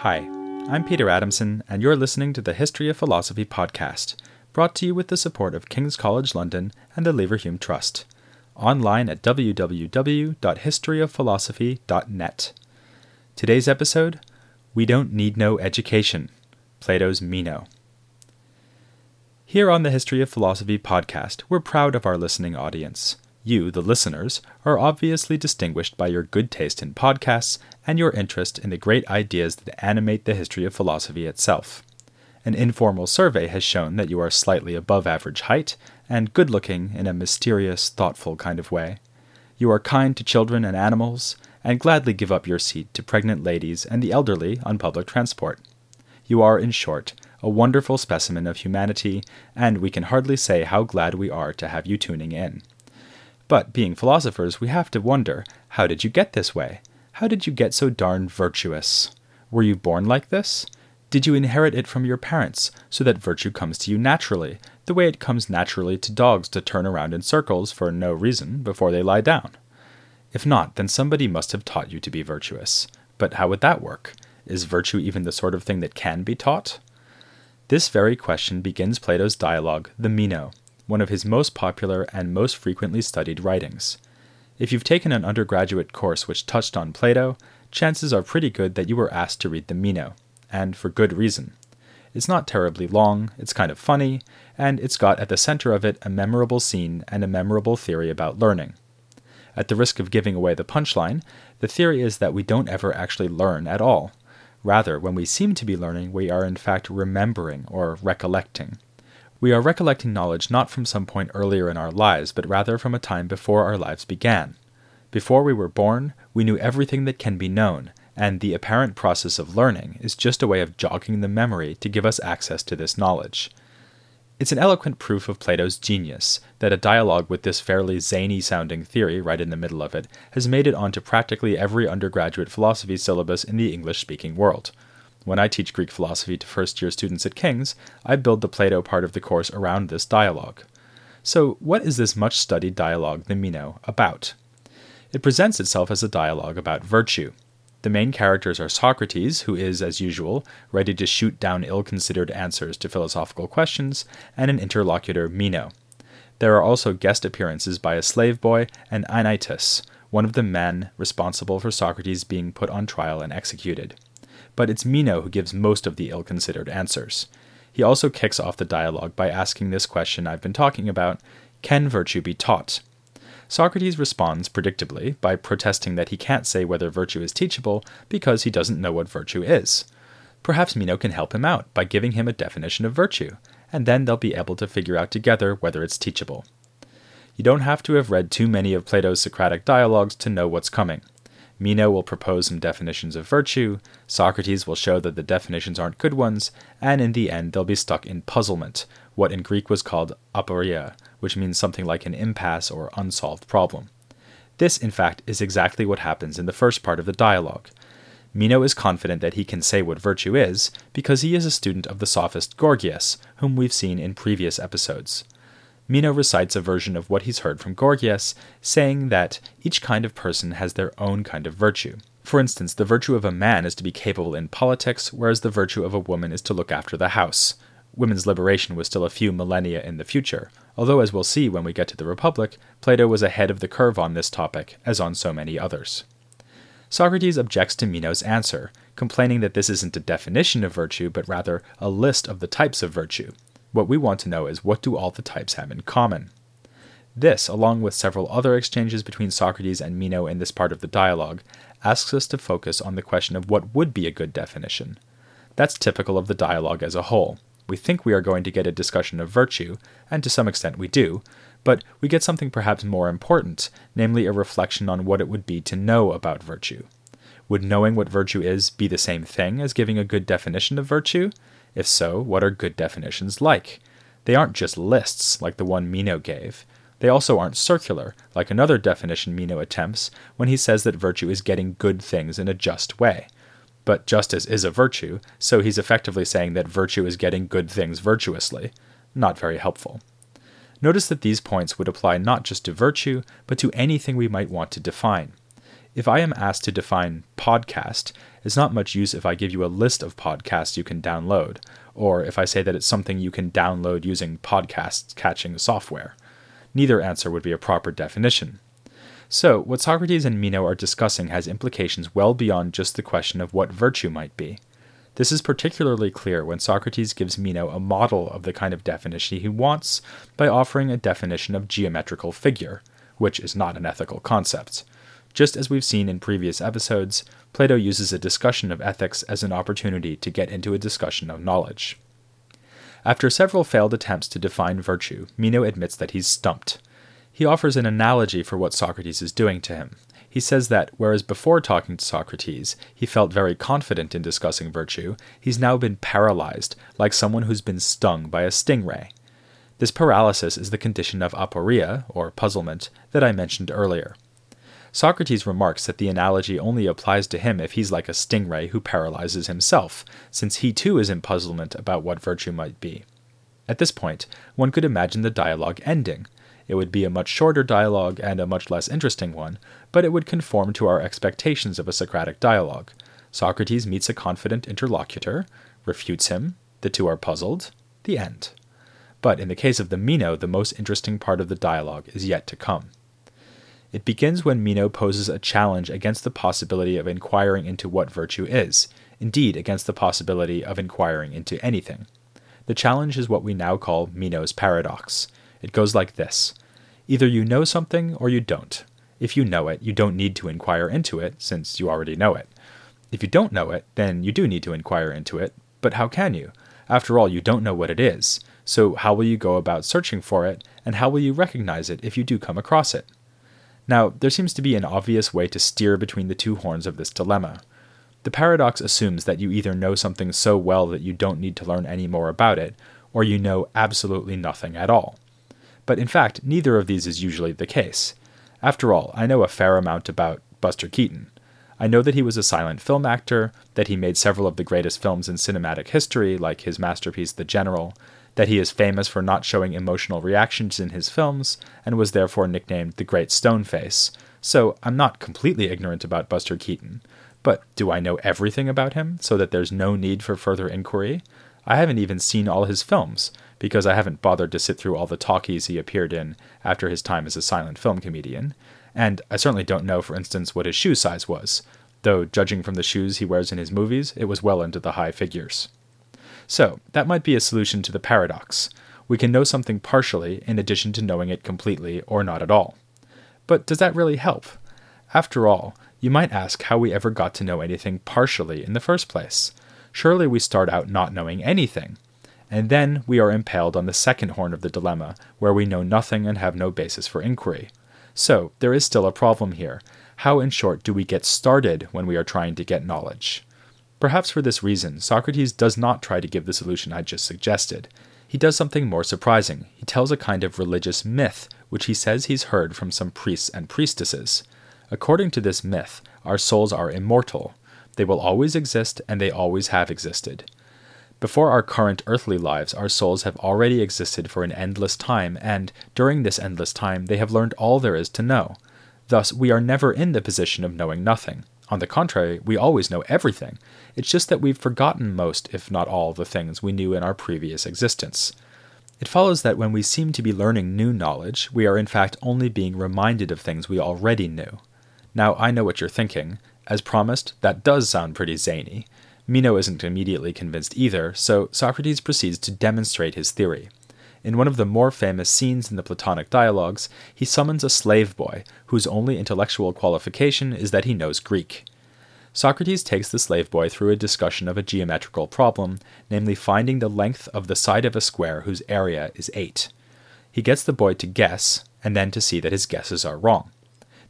Hi, I'm Peter Adamson, and you're listening to the History of Philosophy podcast, brought to you with the support of King's College London and the Leverhulme Trust, online at www.historyofphilosophy.net. Today's episode We Don't Need No Education, Plato's Meno. Here on the History of Philosophy podcast, we're proud of our listening audience. You, the listeners, are obviously distinguished by your good taste in podcasts and your interest in the great ideas that animate the history of philosophy itself. An informal survey has shown that you are slightly above average height and good looking in a mysterious, thoughtful kind of way. You are kind to children and animals, and gladly give up your seat to pregnant ladies and the elderly on public transport. You are, in short, a wonderful specimen of humanity, and we can hardly say how glad we are to have you tuning in. But being philosophers, we have to wonder how did you get this way? How did you get so darn virtuous? Were you born like this? Did you inherit it from your parents, so that virtue comes to you naturally, the way it comes naturally to dogs to turn around in circles for no reason before they lie down? If not, then somebody must have taught you to be virtuous. But how would that work? Is virtue even the sort of thing that can be taught? This very question begins Plato's dialogue, the Meno, one of his most popular and most frequently studied writings. If you've taken an undergraduate course which touched on Plato, chances are pretty good that you were asked to read the Meno, and for good reason. It's not terribly long, it's kind of funny, and it's got at the center of it a memorable scene and a memorable theory about learning. At the risk of giving away the punchline, the theory is that we don't ever actually learn at all. Rather, when we seem to be learning, we are in fact remembering or recollecting. We are recollecting knowledge not from some point earlier in our lives, but rather from a time before our lives began. Before we were born, we knew everything that can be known, and the apparent process of learning is just a way of jogging the memory to give us access to this knowledge. It's an eloquent proof of Plato's genius that a dialogue with this fairly zany sounding theory right in the middle of it has made it onto practically every undergraduate philosophy syllabus in the English speaking world. When I teach Greek philosophy to first year students at King's, I build the Plato part of the course around this dialogue. So, what is this much studied dialogue, the Meno, about? It presents itself as a dialogue about virtue. The main characters are Socrates, who is, as usual, ready to shoot down ill considered answers to philosophical questions, and an interlocutor, Meno. There are also guest appearances by a slave boy and Anytus, one of the men responsible for Socrates being put on trial and executed but it's Meno who gives most of the ill considered answers. He also kicks off the dialogue by asking this question I've been talking about Can virtue be taught? Socrates responds, predictably, by protesting that he can't say whether virtue is teachable because he doesn't know what virtue is. Perhaps Meno can help him out by giving him a definition of virtue, and then they'll be able to figure out together whether it's teachable. You don't have to have read too many of Plato's Socratic dialogues to know what's coming. Meno will propose some definitions of virtue, Socrates will show that the definitions aren't good ones, and in the end they'll be stuck in puzzlement, what in Greek was called aporia, which means something like an impasse or unsolved problem. This, in fact, is exactly what happens in the first part of the dialogue. Meno is confident that he can say what virtue is because he is a student of the sophist Gorgias, whom we've seen in previous episodes. Meno recites a version of what he's heard from Gorgias, saying that each kind of person has their own kind of virtue. For instance, the virtue of a man is to be capable in politics, whereas the virtue of a woman is to look after the house. Women's liberation was still a few millennia in the future, although, as we'll see when we get to the Republic, Plato was ahead of the curve on this topic, as on so many others. Socrates objects to Meno's answer, complaining that this isn't a definition of virtue, but rather a list of the types of virtue, what we want to know is what do all the types have in common? This, along with several other exchanges between Socrates and Meno in this part of the dialogue, asks us to focus on the question of what would be a good definition. That's typical of the dialogue as a whole. We think we are going to get a discussion of virtue, and to some extent we do, but we get something perhaps more important, namely a reflection on what it would be to know about virtue. Would knowing what virtue is be the same thing as giving a good definition of virtue? If so, what are good definitions like? They aren't just lists, like the one Meno gave. They also aren't circular, like another definition Meno attempts when he says that virtue is getting good things in a just way. But justice is a virtue, so he's effectively saying that virtue is getting good things virtuously. Not very helpful. Notice that these points would apply not just to virtue, but to anything we might want to define. If I am asked to define podcast, it's not much use if I give you a list of podcasts you can download, or if I say that it's something you can download using podcast catching software. Neither answer would be a proper definition. So, what Socrates and Meno are discussing has implications well beyond just the question of what virtue might be. This is particularly clear when Socrates gives Meno a model of the kind of definition he wants by offering a definition of geometrical figure, which is not an ethical concept. Just as we've seen in previous episodes, Plato uses a discussion of ethics as an opportunity to get into a discussion of knowledge. After several failed attempts to define virtue, Meno admits that he's stumped. He offers an analogy for what Socrates is doing to him. He says that, whereas before talking to Socrates, he felt very confident in discussing virtue, he's now been paralyzed, like someone who's been stung by a stingray. This paralysis is the condition of aporia, or puzzlement, that I mentioned earlier. Socrates remarks that the analogy only applies to him if he's like a stingray who paralyzes himself, since he too is in puzzlement about what virtue might be. At this point, one could imagine the dialogue ending, it would be a much shorter dialogue and a much less interesting one, but it would conform to our expectations of a Socratic dialogue. Socrates meets a confident interlocutor, refutes him, the two are puzzled, the end. But in the case of the Meno, the most interesting part of the dialogue is yet to come. It begins when Meno poses a challenge against the possibility of inquiring into what virtue is, indeed, against the possibility of inquiring into anything. The challenge is what we now call Meno's paradox. It goes like this Either you know something or you don't. If you know it, you don't need to inquire into it, since you already know it. If you don't know it, then you do need to inquire into it, but how can you? After all, you don't know what it is, so how will you go about searching for it, and how will you recognize it if you do come across it? Now, there seems to be an obvious way to steer between the two horns of this dilemma. The paradox assumes that you either know something so well that you don't need to learn any more about it, or you know absolutely nothing at all but in fact, neither of these is usually the case. After all, I know a fair amount about Buster Keaton. I know that he was a silent film actor, that he made several of the greatest films in cinematic history, like his masterpiece The General, that he is famous for not showing emotional reactions in his films, and was therefore nicknamed the Great Stone Face. So I'm not completely ignorant about Buster Keaton. But do I know everything about him, so that there's no need for further inquiry? I haven't even seen all his films, because I haven't bothered to sit through all the talkies he appeared in after his time as a silent film comedian, and I certainly don't know, for instance, what his shoe size was, though judging from the shoes he wears in his movies, it was well into the high figures. So, that might be a solution to the paradox. We can know something partially in addition to knowing it completely or not at all. But does that really help? After all, you might ask how we ever got to know anything partially in the first place. Surely we start out not knowing anything, and then we are impaled on the second horn of the dilemma, where we know nothing and have no basis for inquiry. So, there is still a problem here. How, in short, do we get started when we are trying to get knowledge? Perhaps for this reason, Socrates does not try to give the solution I just suggested. He does something more surprising. He tells a kind of religious myth, which he says he's heard from some priests and priestesses. According to this myth, our souls are immortal. They will always exist, and they always have existed. Before our current earthly lives, our souls have already existed for an endless time, and during this endless time, they have learned all there is to know. Thus, we are never in the position of knowing nothing. On the contrary, we always know everything. It's just that we've forgotten most, if not all, the things we knew in our previous existence. It follows that when we seem to be learning new knowledge, we are in fact only being reminded of things we already knew. Now, I know what you're thinking. As promised, that does sound pretty zany. Meno isn't immediately convinced either, so Socrates proceeds to demonstrate his theory. In one of the more famous scenes in the Platonic dialogues, he summons a slave boy whose only intellectual qualification is that he knows Greek. Socrates takes the slave boy through a discussion of a geometrical problem, namely finding the length of the side of a square whose area is 8. He gets the boy to guess, and then to see that his guesses are wrong.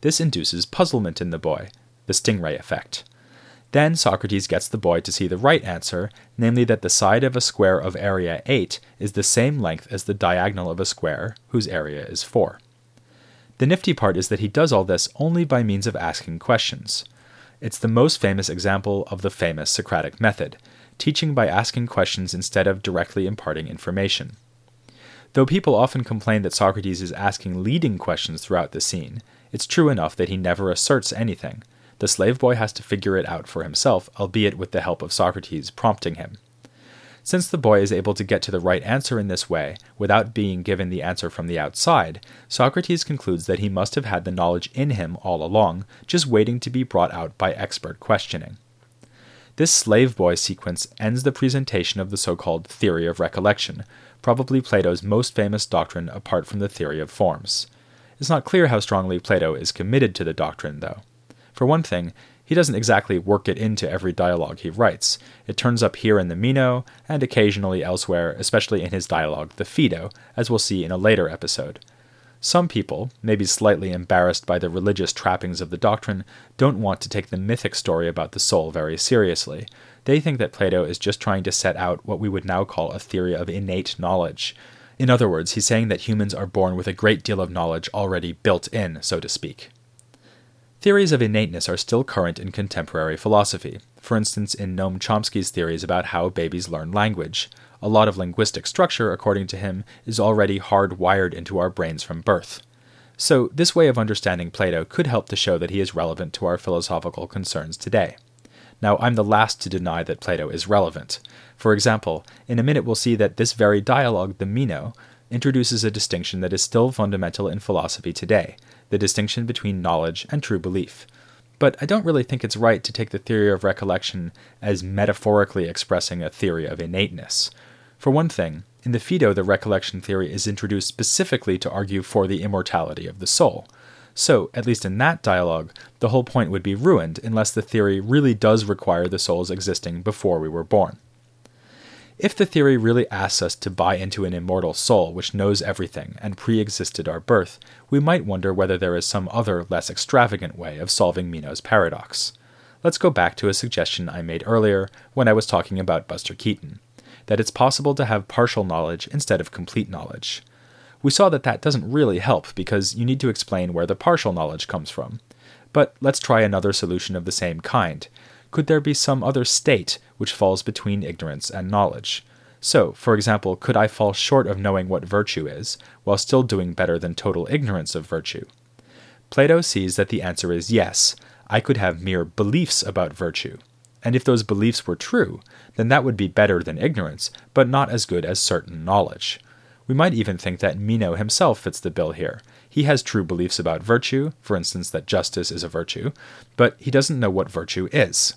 This induces puzzlement in the boy, the stingray effect. Then Socrates gets the boy to see the right answer, namely that the side of a square of area 8 is the same length as the diagonal of a square whose area is 4. The nifty part is that he does all this only by means of asking questions. It's the most famous example of the famous Socratic method, teaching by asking questions instead of directly imparting information. Though people often complain that Socrates is asking leading questions throughout the scene, it's true enough that he never asserts anything The slave boy has to figure it out for himself, albeit with the help of Socrates prompting him. Since the boy is able to get to the right answer in this way, without being given the answer from the outside, Socrates concludes that he must have had the knowledge in him all along, just waiting to be brought out by expert questioning. This slave boy sequence ends the presentation of the so called theory of recollection, probably Plato's most famous doctrine apart from the theory of forms. It's not clear how strongly Plato is committed to the doctrine, though. For one thing, he doesn't exactly work it into every dialogue he writes. It turns up here in the Meno, and occasionally elsewhere, especially in his dialogue, the Phaedo, as we'll see in a later episode. Some people, maybe slightly embarrassed by the religious trappings of the doctrine, don't want to take the mythic story about the soul very seriously. They think that Plato is just trying to set out what we would now call a theory of innate knowledge. In other words, he's saying that humans are born with a great deal of knowledge already built in, so to speak. Theories of innateness are still current in contemporary philosophy, for instance, in Noam Chomsky's theories about how babies learn language. A lot of linguistic structure, according to him, is already hardwired into our brains from birth. So, this way of understanding Plato could help to show that he is relevant to our philosophical concerns today. Now, I'm the last to deny that Plato is relevant. For example, in a minute we'll see that this very dialogue, the Meno, introduces a distinction that is still fundamental in philosophy today the distinction between knowledge and true belief. But I don't really think it's right to take the theory of recollection as metaphorically expressing a theory of innateness. For one thing, in the Phaedo, the recollection theory is introduced specifically to argue for the immortality of the soul. So, at least in that dialogue, the whole point would be ruined unless the theory really does require the soul's existing before we were born. If the theory really asks us to buy into an immortal soul which knows everything and pre existed our birth, we might wonder whether there is some other, less extravagant way of solving Meno's paradox. Let's go back to a suggestion I made earlier when I was talking about Buster Keaton that it's possible to have partial knowledge instead of complete knowledge. We saw that that doesn't really help because you need to explain where the partial knowledge comes from. But let's try another solution of the same kind could there be some other state which falls between ignorance and knowledge? So, for example, could I fall short of knowing what virtue is, while still doing better than total ignorance of virtue? Plato sees that the answer is yes, I could have mere beliefs about virtue. And if those beliefs were true, then that would be better than ignorance, but not as good as certain knowledge. We might even think that Meno himself fits the bill here. He has true beliefs about virtue, for instance, that justice is a virtue, but he doesn't know what virtue is.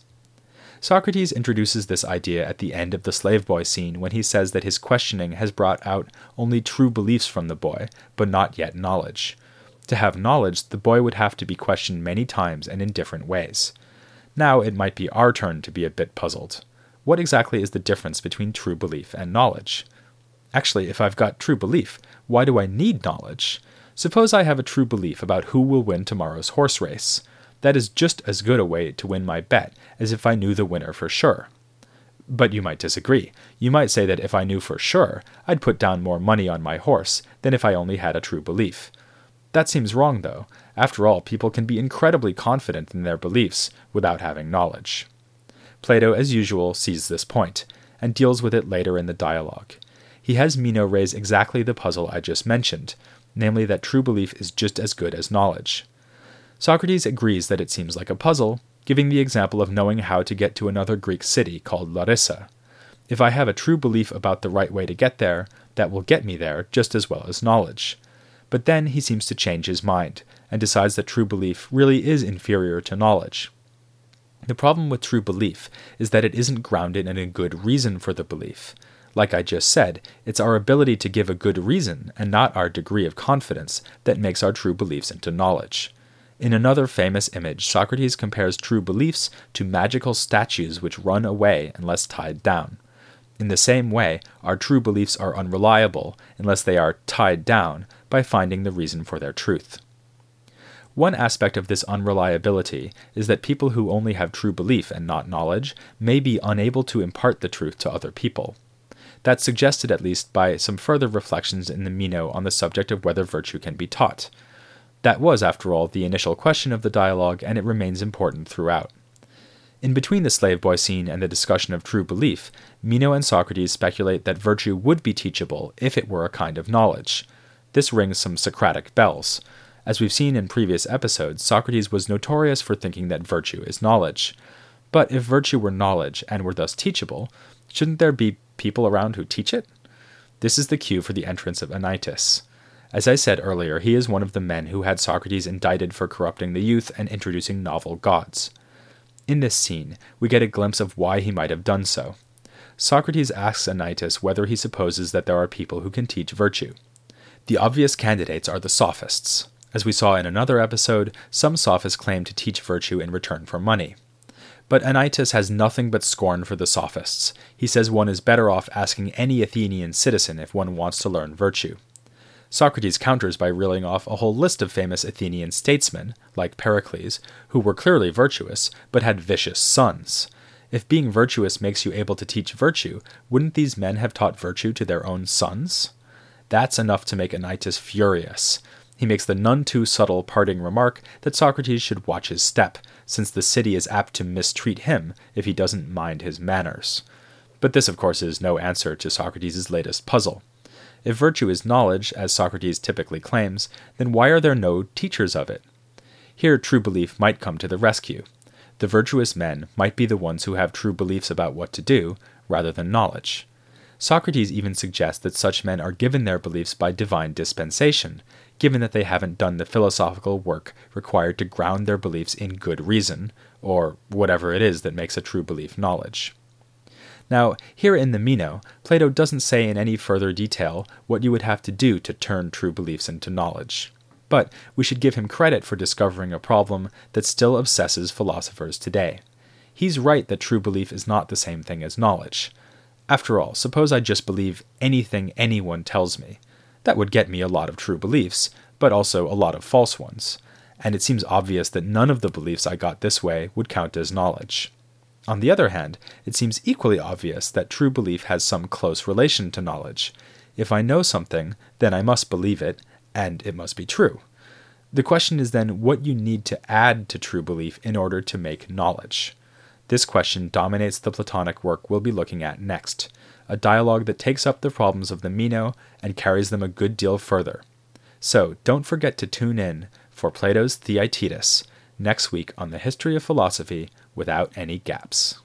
Socrates introduces this idea at the end of the slave boy scene when he says that his questioning has brought out only true beliefs from the boy, but not yet knowledge. To have knowledge, the boy would have to be questioned many times and in different ways. Now it might be our turn to be a bit puzzled. What exactly is the difference between true belief and knowledge? Actually, if I've got true belief, why do I need knowledge? Suppose I have a true belief about who will win tomorrow's horse race. That is just as good a way to win my bet as if I knew the winner for sure. But you might disagree. You might say that if I knew for sure, I'd put down more money on my horse than if I only had a true belief. That seems wrong, though. After all, people can be incredibly confident in their beliefs without having knowledge. Plato, as usual, sees this point, and deals with it later in the dialogue. He has Meno raise exactly the puzzle I just mentioned, namely that true belief is just as good as knowledge. Socrates agrees that it seems like a puzzle, giving the example of knowing how to get to another Greek city called Larissa. If I have a true belief about the right way to get there, that will get me there just as well as knowledge. But then he seems to change his mind, and decides that true belief really is inferior to knowledge. The problem with true belief is that it isn't grounded in a good reason for the belief. Like I just said, it's our ability to give a good reason, and not our degree of confidence, that makes our true beliefs into knowledge. In another famous image, Socrates compares true beliefs to magical statues which run away unless tied down. In the same way, our true beliefs are unreliable unless they are tied down by finding the reason for their truth. One aspect of this unreliability is that people who only have true belief and not knowledge may be unable to impart the truth to other people. That's suggested at least by some further reflections in the Meno on the subject of whether virtue can be taught. That was, after all, the initial question of the dialogue, and it remains important throughout. In between the slave boy scene and the discussion of true belief, Meno and Socrates speculate that virtue would be teachable if it were a kind of knowledge. This rings some Socratic bells. As we've seen in previous episodes, Socrates was notorious for thinking that virtue is knowledge. But if virtue were knowledge and were thus teachable, shouldn't there be people around who teach it? This is the cue for the entrance of Anytus. As I said earlier, he is one of the men who had Socrates indicted for corrupting the youth and introducing novel gods. In this scene, we get a glimpse of why he might have done so. Socrates asks Anytus whether he supposes that there are people who can teach virtue. The obvious candidates are the sophists. As we saw in another episode, some sophists claim to teach virtue in return for money. But Anytus has nothing but scorn for the sophists. He says one is better off asking any Athenian citizen if one wants to learn virtue. Socrates counters by reeling off a whole list of famous Athenian statesmen, like Pericles, who were clearly virtuous, but had vicious sons. If being virtuous makes you able to teach virtue, wouldn't these men have taught virtue to their own sons? That's enough to make Anytus furious. He makes the none too subtle parting remark that Socrates should watch his step, since the city is apt to mistreat him if he doesn't mind his manners. But this, of course, is no answer to Socrates' latest puzzle. If virtue is knowledge, as Socrates typically claims, then why are there no teachers of it? Here, true belief might come to the rescue. The virtuous men might be the ones who have true beliefs about what to do, rather than knowledge. Socrates even suggests that such men are given their beliefs by divine dispensation, given that they haven't done the philosophical work required to ground their beliefs in good reason, or whatever it is that makes a true belief knowledge. Now, here in the Meno, Plato doesn't say in any further detail what you would have to do to turn true beliefs into knowledge. But we should give him credit for discovering a problem that still obsesses philosophers today. He's right that true belief is not the same thing as knowledge. After all, suppose I just believe anything anyone tells me. That would get me a lot of true beliefs, but also a lot of false ones, and it seems obvious that none of the beliefs I got this way would count as knowledge. On the other hand, it seems equally obvious that true belief has some close relation to knowledge. If I know something, then I must believe it, and it must be true. The question is then what you need to add to true belief in order to make knowledge. This question dominates the Platonic work we'll be looking at next a dialogue that takes up the problems of the Meno and carries them a good deal further. So don't forget to tune in for Plato's Theaetetus next week on the History of Philosophy without any gaps.